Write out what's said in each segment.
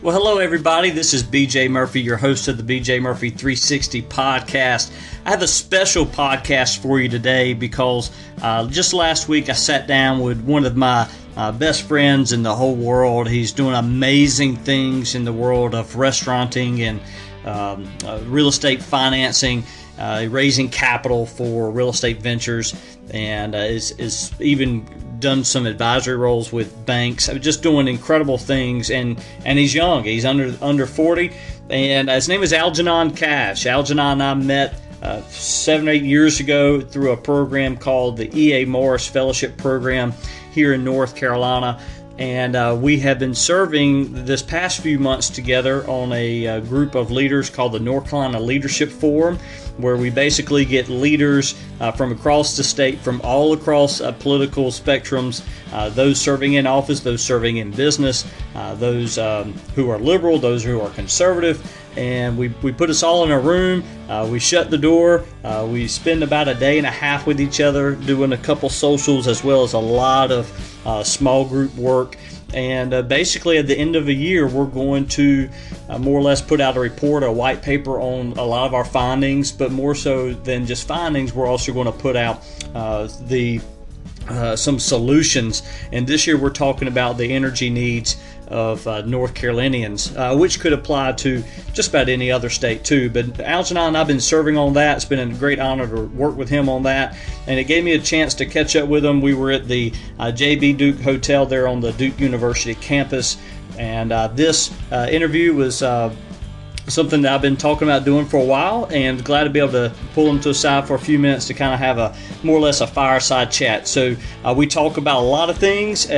Well, hello, everybody. This is BJ Murphy, your host of the BJ Murphy 360 podcast. I have a special podcast for you today because uh, just last week I sat down with one of my uh, best friends in the whole world. He's doing amazing things in the world of restauranting and um, uh, real estate financing, uh, raising capital for real estate ventures, and uh, is, is even done some advisory roles with banks. Just doing incredible things, and and he's young. He's under under 40, and his name is Algernon Cash. Algernon and I met. Uh, seven, eight years ago, through a program called the E.A. Morris Fellowship Program here in North Carolina and uh, we have been serving this past few months together on a, a, uh, group of leaders called the North Carolina Leadership Forum, where we basically get leaders uh, from across the state, from all across uh, political spectrums, uh, those serving in office, those serving in business, uh, those um, who are liberal, those who are conservative, and we, we put us all in a room. We shut the door. We spend about a day and a half with each other, doing a couple socials as well as a lot of uh, small group work. And uh, basically, at the end of the year, we're going to uh, more or less put out a report, a white paper on a lot of our findings. But more so than just findings, we're also going to put out uh, the uh, some solutions. And this year, we're talking about the energy needs of uh, North Carolinians, uh, which could apply to just about any other state too. But Algernon I've been serving on that. It's been a great honor to work with him on that, and it gave me a chance to catch up with him. We were at the uh, JB Duke Hotel there on the Duke University campus, and uh, this uh, interview was uh, something that I've been talking about doing for a while, and glad to be able to pull them to a side for a few minutes to kind of have a more or less a fireside chat. So we talk about a lot of things,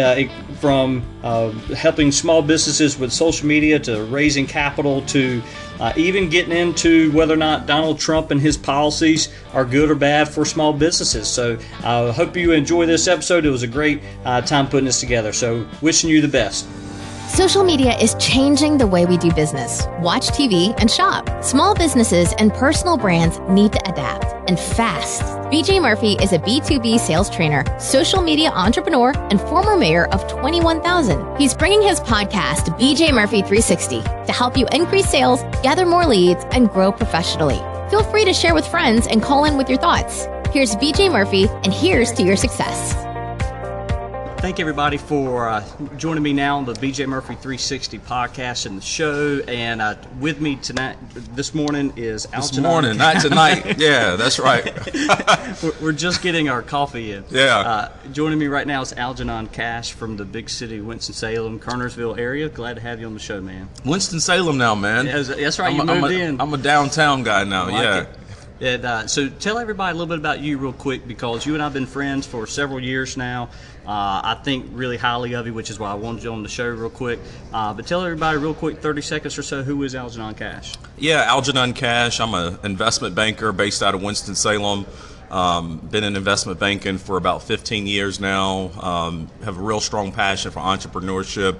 from uh, helping small businesses with social media to raising capital to uh, even getting into whether or not Donald Trump and his policies are good or bad for small businesses. So I uh, hope you enjoy this episode. It was a great uh, time putting this together. So wishing you the best. Social media is changing the way we do business, watch TV, and shop. Small businesses and personal brands need to adapt and fast. BJ Murphy is a B2B sales trainer, social media entrepreneur, and former mayor of 21,000. He's bringing his podcast, BJ Murphy 360, to help you increase sales, gather more leads, and grow professionally. Feel free to share with friends and call in with your thoughts. Here's BJ Murphy, and here's to your success thank everybody for uh, joining me now on the BJ Murphy 360 podcast and the show. And uh, with me tonight, this morning is This morning, not tonight. yeah, that's right. we're, we're, just getting our coffee in. Yeah. Uh, joining me right now is Algernon Cash from the big city Winston Salem, Kernersville area. Glad to have you on the show, man. Winston Salem now, man. Yeah, that's right. I'm a, moved I'm a, in. I'm a downtown guy now. Like yeah. It. And, uh, so tell everybody a little bit about you real quick because you and I've been friends for several years now. Uh, I think really highly of you, which is why I wanted you on the show real quick. Uh, but tell everybody real quick, 30 seconds or so, who is Algernon Cash? Yeah, Algernon Cash. I'm an investment banker based out of Winston-Salem. Um, been in investment banking for about 15 years now. Um, have a real strong passion for entrepreneurship,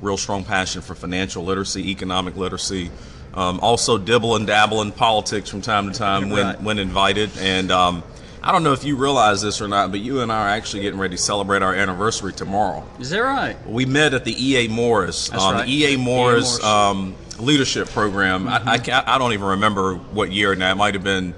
real strong passion for financial literacy, economic literacy. Um, also dibble and dabble in politics from time to time when, right. when invited. And um, I don't know if you realize this or not, but you and I are actually getting ready to celebrate our anniversary tomorrow. Is that right? We met at the EA Morris, That's um, right. the EA Morris, EA Morris. Um, leadership program. Mm-hmm. I, I, I, don't even remember what year now. It might have been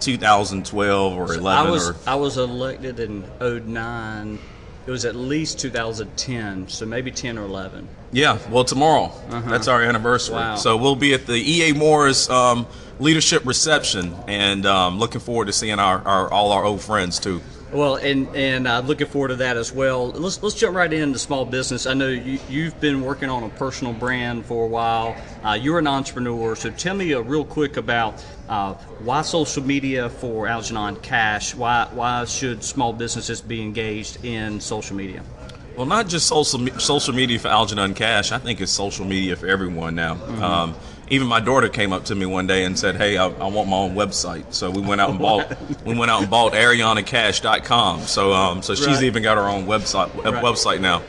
2012 or 11. I was, or, I was elected in 09 it was at least 2010, so maybe 10 or 11. Yeah, well, tomorrow. Uh-huh. That's our anniversary. Wow. So we'll be at the EA Morris um, leadership reception, and um, looking forward to seeing our, our all our old friends too. Well, and and uh, looking forward to that as well. Let's let's jump right into small business. I know you, you've been working on a personal brand for a while. Uh, you're an entrepreneur, so tell me uh, real quick about uh, why social media for Algernon Cash. Why why should small businesses be engaged in social media? Well, not just social social media for Algernon Cash. I think it's social media for everyone now. Mm-hmm. Um, even my daughter came up to me one day and said, "Hey, I, I want my own website." So we went out and bought we went out and bought ArianaCash.com. So um, so she's right. even got her own website right. website now.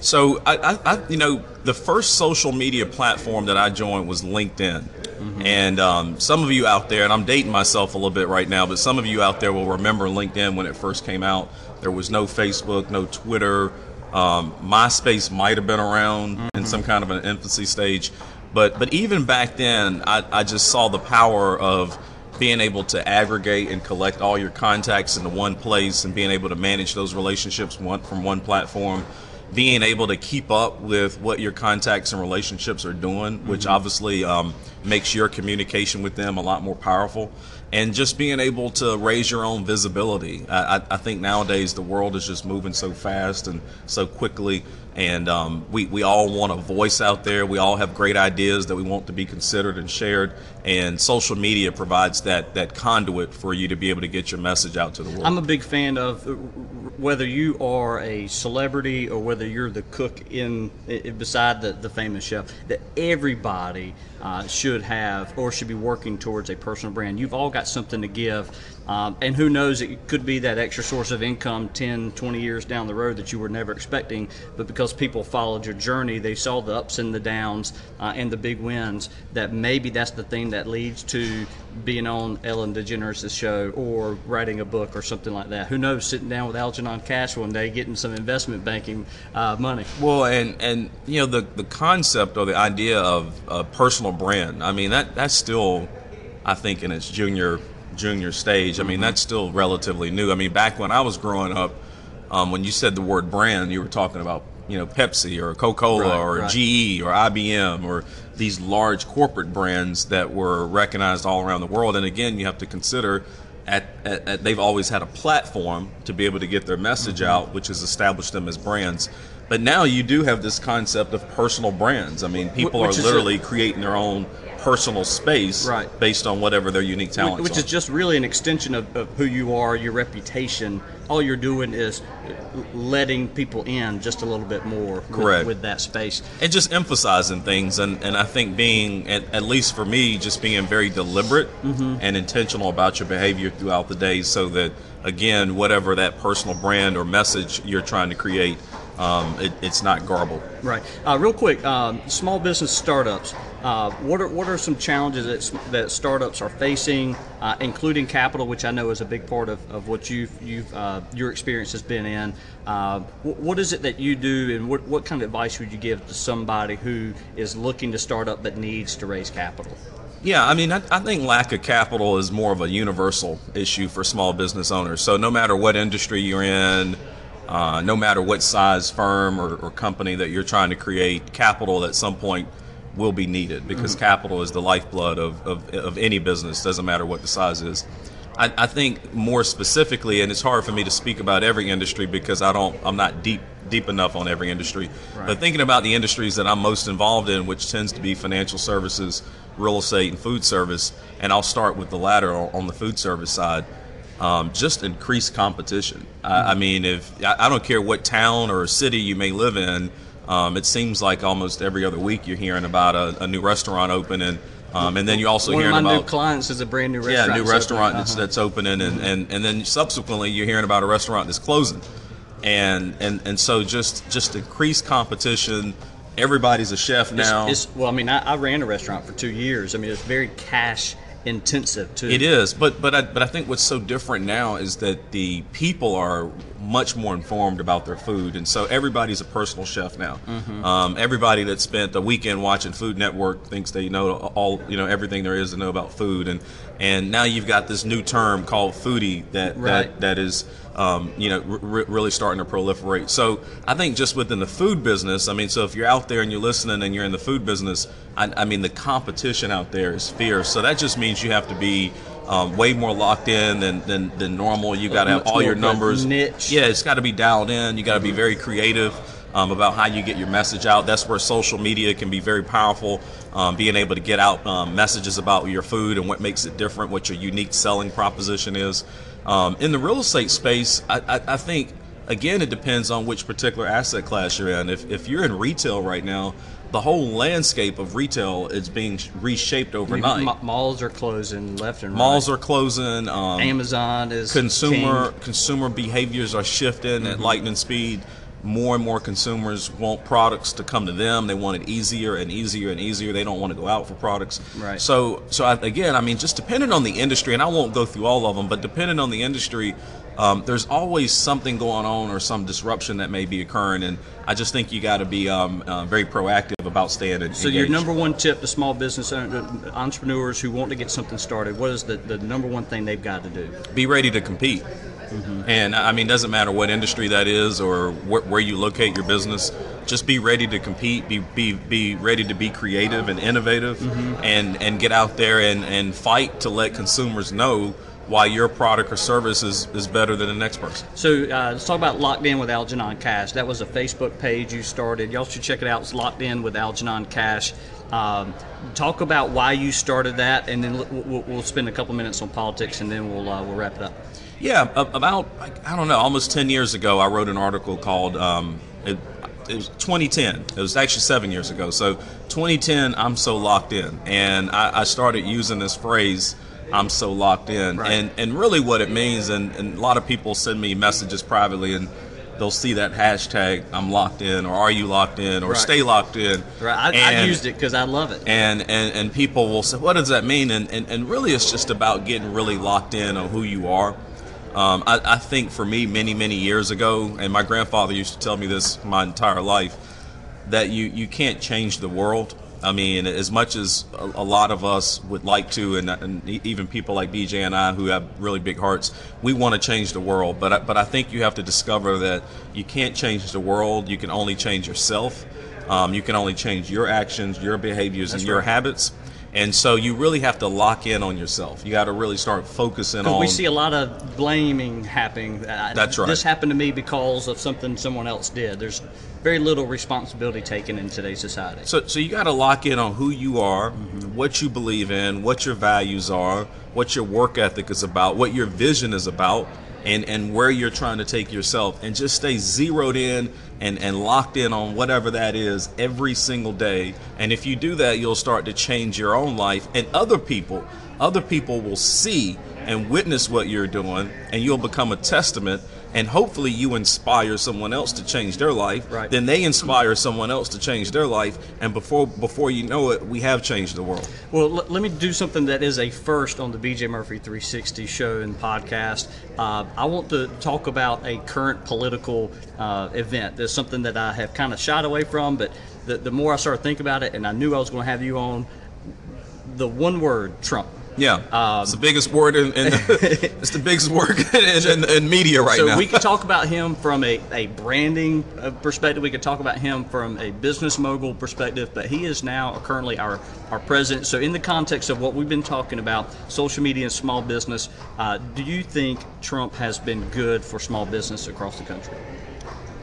So I, I, I, you know the first social media platform that I joined was LinkedIn. Mm-hmm. And um, some of you out there, and I'm dating myself a little bit right now, but some of you out there will remember LinkedIn when it first came out. There was no Facebook, no Twitter, Um, MySpace might have been around mm-hmm. in some kind of an infancy stage, but but even back then, I, I just saw the power of being able to aggregate and collect all your contacts into one place and being able to manage those relationships one, from one platform being able to keep up with what your contacts and relationships are doing, which mm-hmm. obviously um, makes your communication with them a lot more powerful and just being able to raise your own visibility. I, I, think nowadays the world is just moving so fast and so quickly, and um, we, we all want a voice out there. We all have great ideas that we want to be considered and shared, and social media provides that, that conduit for you to be able to get your message out to the world. I'm a big fan of whether you are a celebrity or whether you're the cook in, in beside the, the famous chef, that everybody uh, should have or should be working towards a personal brand. You've all got something to give. Um, and who knows, it could be that extra source of income 10, 20 years down the road that you were never expecting. But because people followed your journey, they saw the ups and the downs uh, and the big wins, that maybe that's the thing that leads to being on Ellen DeGeneres' show or writing a book or something like that. Who knows, sitting down with Algernon Cash one day getting some investment banking uh, money. Well, and, and you know, the, the concept or the idea of a personal brand, I mean, that that's still, I think, in its junior junior stage. I mean, that's still relatively new. I mean, back when I was growing up, um, when you said the word brand, you were talking about you know Pepsi or Coca Cola right, or right. GE or IBM or these large corporate brands that were recognized all around the world. And again, you have to consider. At, at, at they've always had a platform to be able to get their message mm-hmm. out, which has established them as brands. But now you do have this concept of personal brands. I mean, people which are literally creating their own personal space right. based on whatever their unique talents Which are. is just really an extension of, of, who you are, your reputation. All you're doing is letting people in just a little bit more Correct. With, with that space. And just emphasizing things. And, and I think being, at, at least for me, just being very deliberate mm-hmm. and intentional about your behavior throughout the day so that, again, whatever that personal brand or message you're trying to create, um, it, it's not garbled. Right. Uh, real quick, um, small business startups. Uh, what are what are some challenges that, that startups are facing, uh, including capital, which I know is a big part of, of what you've you've uh, your experience has been in. Uh, what, what is it that you do, and what what kind of advice would you give to somebody who is looking to start up but needs to raise capital? Yeah, I mean, I, I, think lack of capital is more of a universal issue for small business owners. So, no matter what industry you're in, uh, no matter what size firm or, or, company that you're trying to create, capital at some point will be needed because mm-hmm. capital is the lifeblood of, of, of, any business, doesn't matter what the size is. I, I, think more specifically, and it's hard for me to speak about every industry because I don't, I'm not deep deep enough on every industry. Right. But thinking about the industries that I'm most involved in, which tends to be financial services, real estate, and food service, and I'll start with the latter on the food service side. Um, just increased competition. Mm-hmm. I, I, mean, if I, I don't care what town or city you may live in, um, it seems like almost every other week you're hearing about a, a new restaurant opening. Um, and then you also One hearing of my about new clients is a brand new restaurant. Yeah, new restaurant that's, uh-huh. that's opening, and, and, and then subsequently you're hearing about a restaurant that's closing, and and and so just just increased competition. Everybody's a chef now. It's, it's, well, I mean, I, I ran a restaurant for two years. I mean, it's very cash intensive too. It is, but but I, but I think what's so different now is that the people are much more informed about their food, and so everybody's a personal chef now. Mm-hmm. Um, everybody that spent a weekend watching Food Network thinks they know all you know everything there is to know about food, and and now you've got this new term called foodie that right. that that is um, you know, r- really starting to proliferate. So I think just within the food business, I mean, so if you're out there and you're listening and you're in the food business, I, I mean, the competition out there is fierce. So that just means you have to be um, way more locked in than, than, than normal. You got to have all your numbers. Niche. Yeah, it's got to be dialed in. You got to be very creative. Um, about how you get your message out. That's where social media can be very powerful. Um, being able to get out um, messages about your food and what makes it different, what your unique selling proposition is. Um, in the real estate space, I, I, I, think again it depends on which particular asset class you're in. If, if you're in retail right now, the whole landscape of retail is being reshaped overnight. Malls are closing left and right. Malls are closing. Um, Amazon is consumer king. consumer behaviors are shifting mm-hmm. at lightning speed more and more consumers want products to come to them. They want it easier and easier and easier. They don't want to go out for products. Right. So, so I, again, I mean, just depending on the industry, and I won't go through all of them, but depending on the industry, um, there's always something going on or some disruption that may be occurring, and I just think you got to be um, uh, very proactive about staying engaged. So your number one tip to small business entrepreneurs who want to get something started, what is the, the number one thing they've got to do? Be ready to compete. Mm-hmm. And I mean, doesn't matter what industry that is or wh- where you locate your business. Just be ready to compete. Be be, be ready to be creative and innovative, mm-hmm. and and get out there and, and fight to let consumers know why your product or service is, is better than the next person. So uh, let's talk about Locked In with Algernon Cash. That was a Facebook page you started. Y'all should check it out. It's Locked In with Algernon Cash. Um, talk about why you started that, and then we'll, we'll, spend a couple minutes on politics, and then we'll uh, we'll wrap it up. Yeah, about I don't know, almost ten years ago, I wrote an article called. Um, it, it was 2010. It was actually seven years ago. So 2010, I'm so locked in, and I, I started using this phrase I'm so locked in. Right. And and really what it means, and, and a lot of people send me messages privately and they'll see that hashtag I'm locked in or are you locked in or right. stay locked in. Right. I, and, I used it because I love it. And, and and people will say, what does that mean? And, and, and really it's just about getting really locked in on who you are. Um, I, I think for me, many, many years ago, and my grandfather used to tell me this my entire life, that you, you can't change the world I mean, as much as a, a lot of us would like to, and, and, even people like BJ and I who have really big hearts, we want to change the world. But I, but I think you have to discover that you can't change the world. You can only change yourself. Um, you can only change your actions, your behaviors, That's and your habits. And so you really have to lock in on yourself. You got to really start focusing on. We see a lot of blaming happening. That's right. This happened to me because of something someone else did. There's very little responsibility taken in today's society. So, so you got to lock in on who you are, mm-hmm. what you believe in, what your values are, what your work ethic is about, what your vision is about, and, and where you're trying to take yourself and just stay zeroed in and, and locked in on whatever that is every single day. And if you do that, you'll start to change your own life and other people. Other people will see and witness what you're doing, and you'll become a testament and hopefully you inspire someone else to change their life. Right. Then they inspire someone else to change their life, and before before you know it, we have changed the world. Well, l- let me do something that is a first on the BJ Murphy 360 show and podcast. Uh, I want to talk about a current political uh, event. There's something that I have kind of shied away from, but the, the more I started thinking about it, and I knew I was going to have you on, the one word Trump yeah, um, it's the biggest word in, in it's the biggest word in, in, in, media right so now. So we could talk about him from a, a branding uh, perspective. We could talk about him from a business mogul perspective. But he is now currently our our president. So in the context of what we've been talking about, social media and small business, uh, do you think Trump has been good for small business across the country?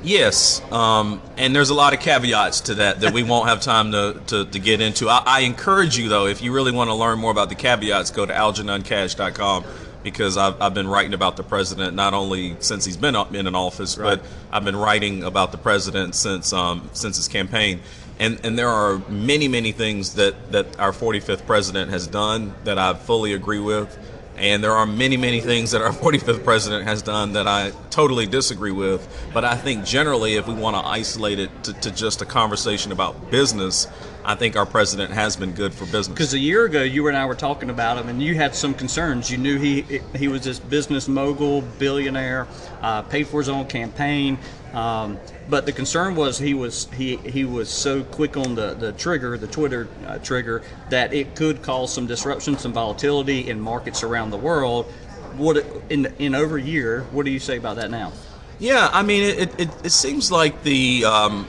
Yes, um, and there's a lot of caveats to that that we won't have time to, to, to get into. I, I, encourage you, though, if you really want to learn more about the caveats, go to algernoncash.com because I've, I've been writing about the president not only since he's been in an office, right. but I've been writing about the president since um, since his campaign. And, and there are many, many things that, that our 45th president has done that I fully agree with. And there are many, many things that our 45th president has done that I totally disagree with. But I think generally, if we want to isolate it to, to just a conversation about business, I think our president has been good for business. Because a year ago, you and I were talking about him, and you had some concerns. You knew he he was this business mogul, billionaire, uh, paid for his own campaign. Um, but the concern was he was he he was so quick on the, the trigger, the Twitter uh, trigger, that it could cause some disruption, some volatility in markets around the world. What in in over a year? What do you say about that now? Yeah, I mean, it it, it seems like the. Um,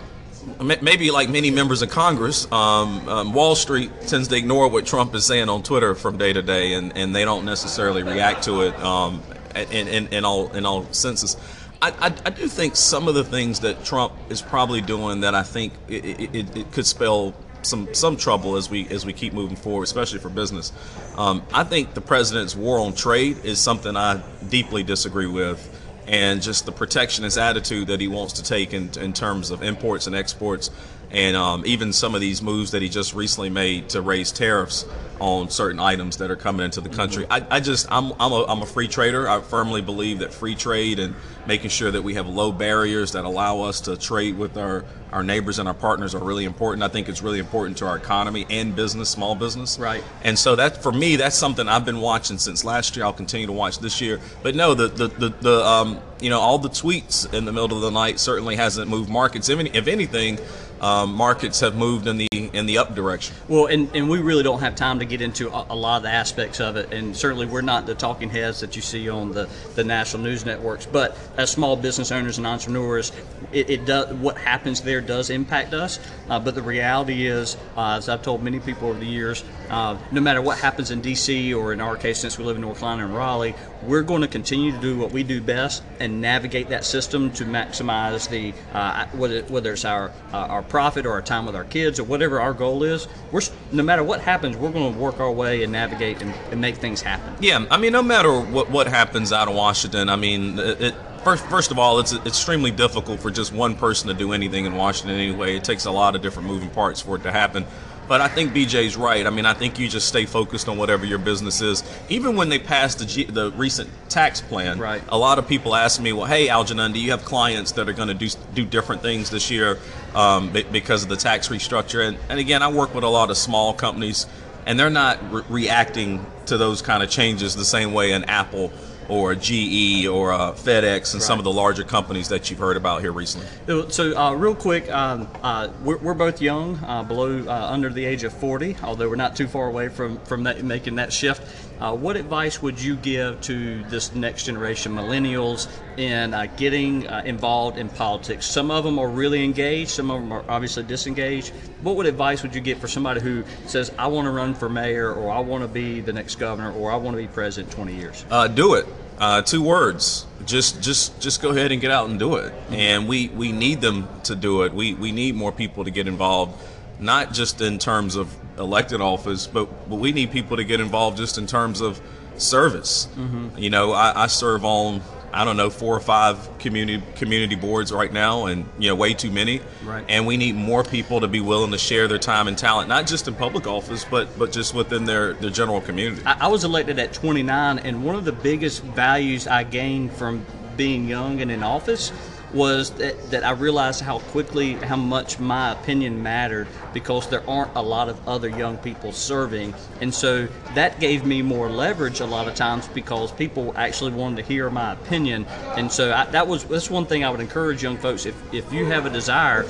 maybe like many members of Congress, um, um, Wall Street tends to ignore what Trump is saying on Twitter from day to day, and, and they don't necessarily react to it um, in, in, in, all in all senses. I, I, I, do think some of the things that Trump is probably doing that I think it, it, it could spell some some trouble as we as we keep moving forward, especially for business. Um, I think the president's war on trade is something I deeply disagree with and just the protectionist attitude that he wants to take in, in terms of imports and exports and um, even some of these moves that he just recently made to raise tariffs on certain items that are coming into the country. I, I just I'm I'm a, I'm a free trader. I firmly believe that free trade and making sure that we have low barriers that allow us to trade with our our neighbors and our partners are really important. I think it's really important to our economy and business, small business. Right. And so that for me, that's something I've been watching since last year. I'll continue to watch this year. But no, the the the, the um you know all the tweets in the middle of the night certainly hasn't moved markets. If, any, if anything, um, markets have moved in the in the up direction. Well, and, and we really don't have time to get into a, a, lot of the aspects of it, and certainly we're not the talking heads that you see on the, the national news networks. But as small business owners and entrepreneurs, it, it does what happens there does impact us. Uh, but the reality is, uh, as I've told many people over the years, uh, no matter what happens in D.C. or in our case, since we live in North Carolina and Raleigh, we're going to continue to do what we do best and navigate that system to maximize the uh, whether, whether it's our uh, our profit or our time with our kids or whatever our goal is. We're no matter what happens, we're going to work our way and navigate and, and make things happen. Yeah, I mean, no matter what what happens out of Washington, I mean, it, it first first of all, it's extremely difficult for just one person to do anything in Washington anyway. It takes a lot of different moving parts for it to happen. But I think BJ's right. I mean, I think you just stay focused on whatever your business is. Even when they passed the, G, the recent tax plan, right. a lot of people ask me, well, hey, Algernon, do you have clients that are going to do, do different things this year um, because of the tax restructure? And, and again, I work with a lot of small companies, and they're not re- reacting to those kind of changes the same way an Apple – or GE or uh, FedEx and right. some of the larger companies that you've heard about here recently? So, uh, real quick, um, uh, we're, we're, both young, uh, below uh, under the age of 40, although we're not too far away from from that, making that shift. Uh, what advice would you give to this next generation, millennials, in getting involved in politics? Some of them are really engaged, some of them are obviously disengaged. What would advice would you get for somebody who says, "I want to run for mayor," or "I want to be the next governor," or "I want to be president 20 years"? do it uh, two words. Just, just, just go ahead and get out and do it. And we, we need them to do it. We, we need more people to get involved, not just in terms of elected office, but, but we need people to get involved just in terms of service. Mm-hmm. You know, I, I serve on I don't know four or five community community boards right now, and you know way too many. Right. And we need more people to be willing to share their time and talent, not just in public office, but but just within their their general community. I, I was elected at 29, and one of the biggest values I gained from being young and in office was that, that I realized how quickly, how much my opinion mattered because there aren't a lot of other young people serving. And so that gave me more leverage a lot of times because people actually wanted to hear my opinion. And so I, that was that's one thing I would encourage young folks if, if you have a desire,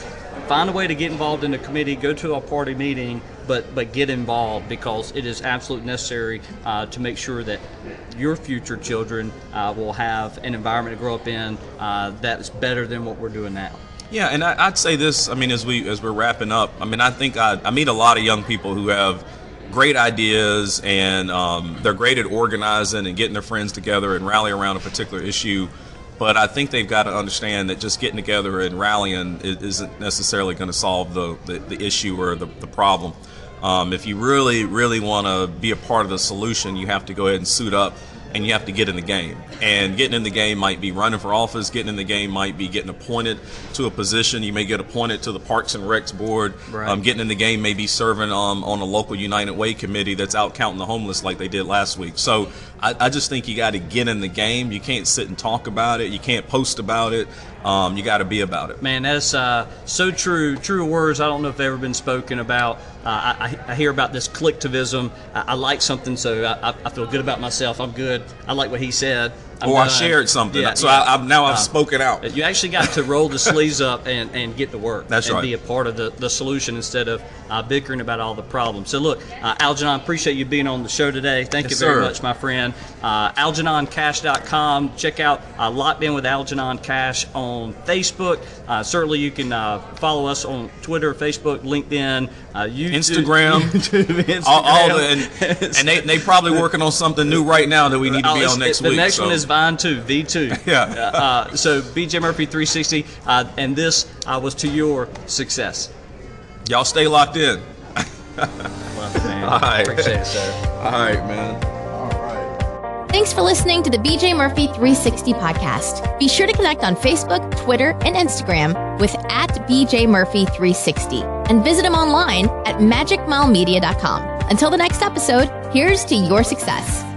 find a way to get involved in a committee, go to a party meeting, but but get involved because it is absolutely necessary uh, to make sure that your future children uh, will have an environment to grow up in uh, that's better than what we're doing now. Yeah, and I, would say this. I mean, as we as we're wrapping up, I mean, I think I, I meet a lot of young people who have great ideas and um, they're great at organizing and getting their friends together and rally around a particular issue. But I think they've got to understand that just getting together and rallying isn't necessarily going to solve the, the, the, issue or the, the problem. Um, if you really, really want to be a part of the solution, you have to go ahead and suit up and you have to get in the game. And getting in the game might be running for office. Getting in the game might be getting appointed to a position. You may get appointed to the Parks and Recs board. Right. Um, getting in the game may be serving um, on a local United Way committee that's out counting the homeless like they did last week. So I, I just think you got to get in the game. You can't sit and talk about it. You can't post about it. Um, you got to be about it. Man, that's uh, so true. True words. I don't know if they've ever been spoken about. Uh, I, I, hear about this collectivism. I, I like something, so I, I, feel good about myself. I'm good. I like what he said. I'm or done. I shared something. Yeah, so yeah. I, have now I've uh, spoken out. You actually got to roll the sleeves up and, and get to work. That's and right. be a part of the, the solution instead of uh, bickering about all the problems. So look, uh, Algernon, appreciate you being on the show today. Thank yes, you very sir. much, my friend. Uh, AlgernonCash.com. Check out uh, Locked In with Algernon Cash on Facebook. Uh, certainly, you can uh, follow us on Twitter, Facebook, LinkedIn, uh, YouTube, Instagram, YouTube, Instagram. All, all the, and, and, they they probably working on something new right now that we need to be on next week. The next so. one is Vine 2, V2. yeah. Uh, so BJ Murphy 360, uh, and this uh, was to your success. Y'all stay locked in. Love it, man. All right. Appreciate it, sir. All right, man. Thanks for listening to the BJ Murphy 360 podcast. Be sure to connect on Facebook, Twitter, and Instagram with at BJ Murphy 360 and visit him online at magicmilemedia.com. Until the next episode, here's to your success.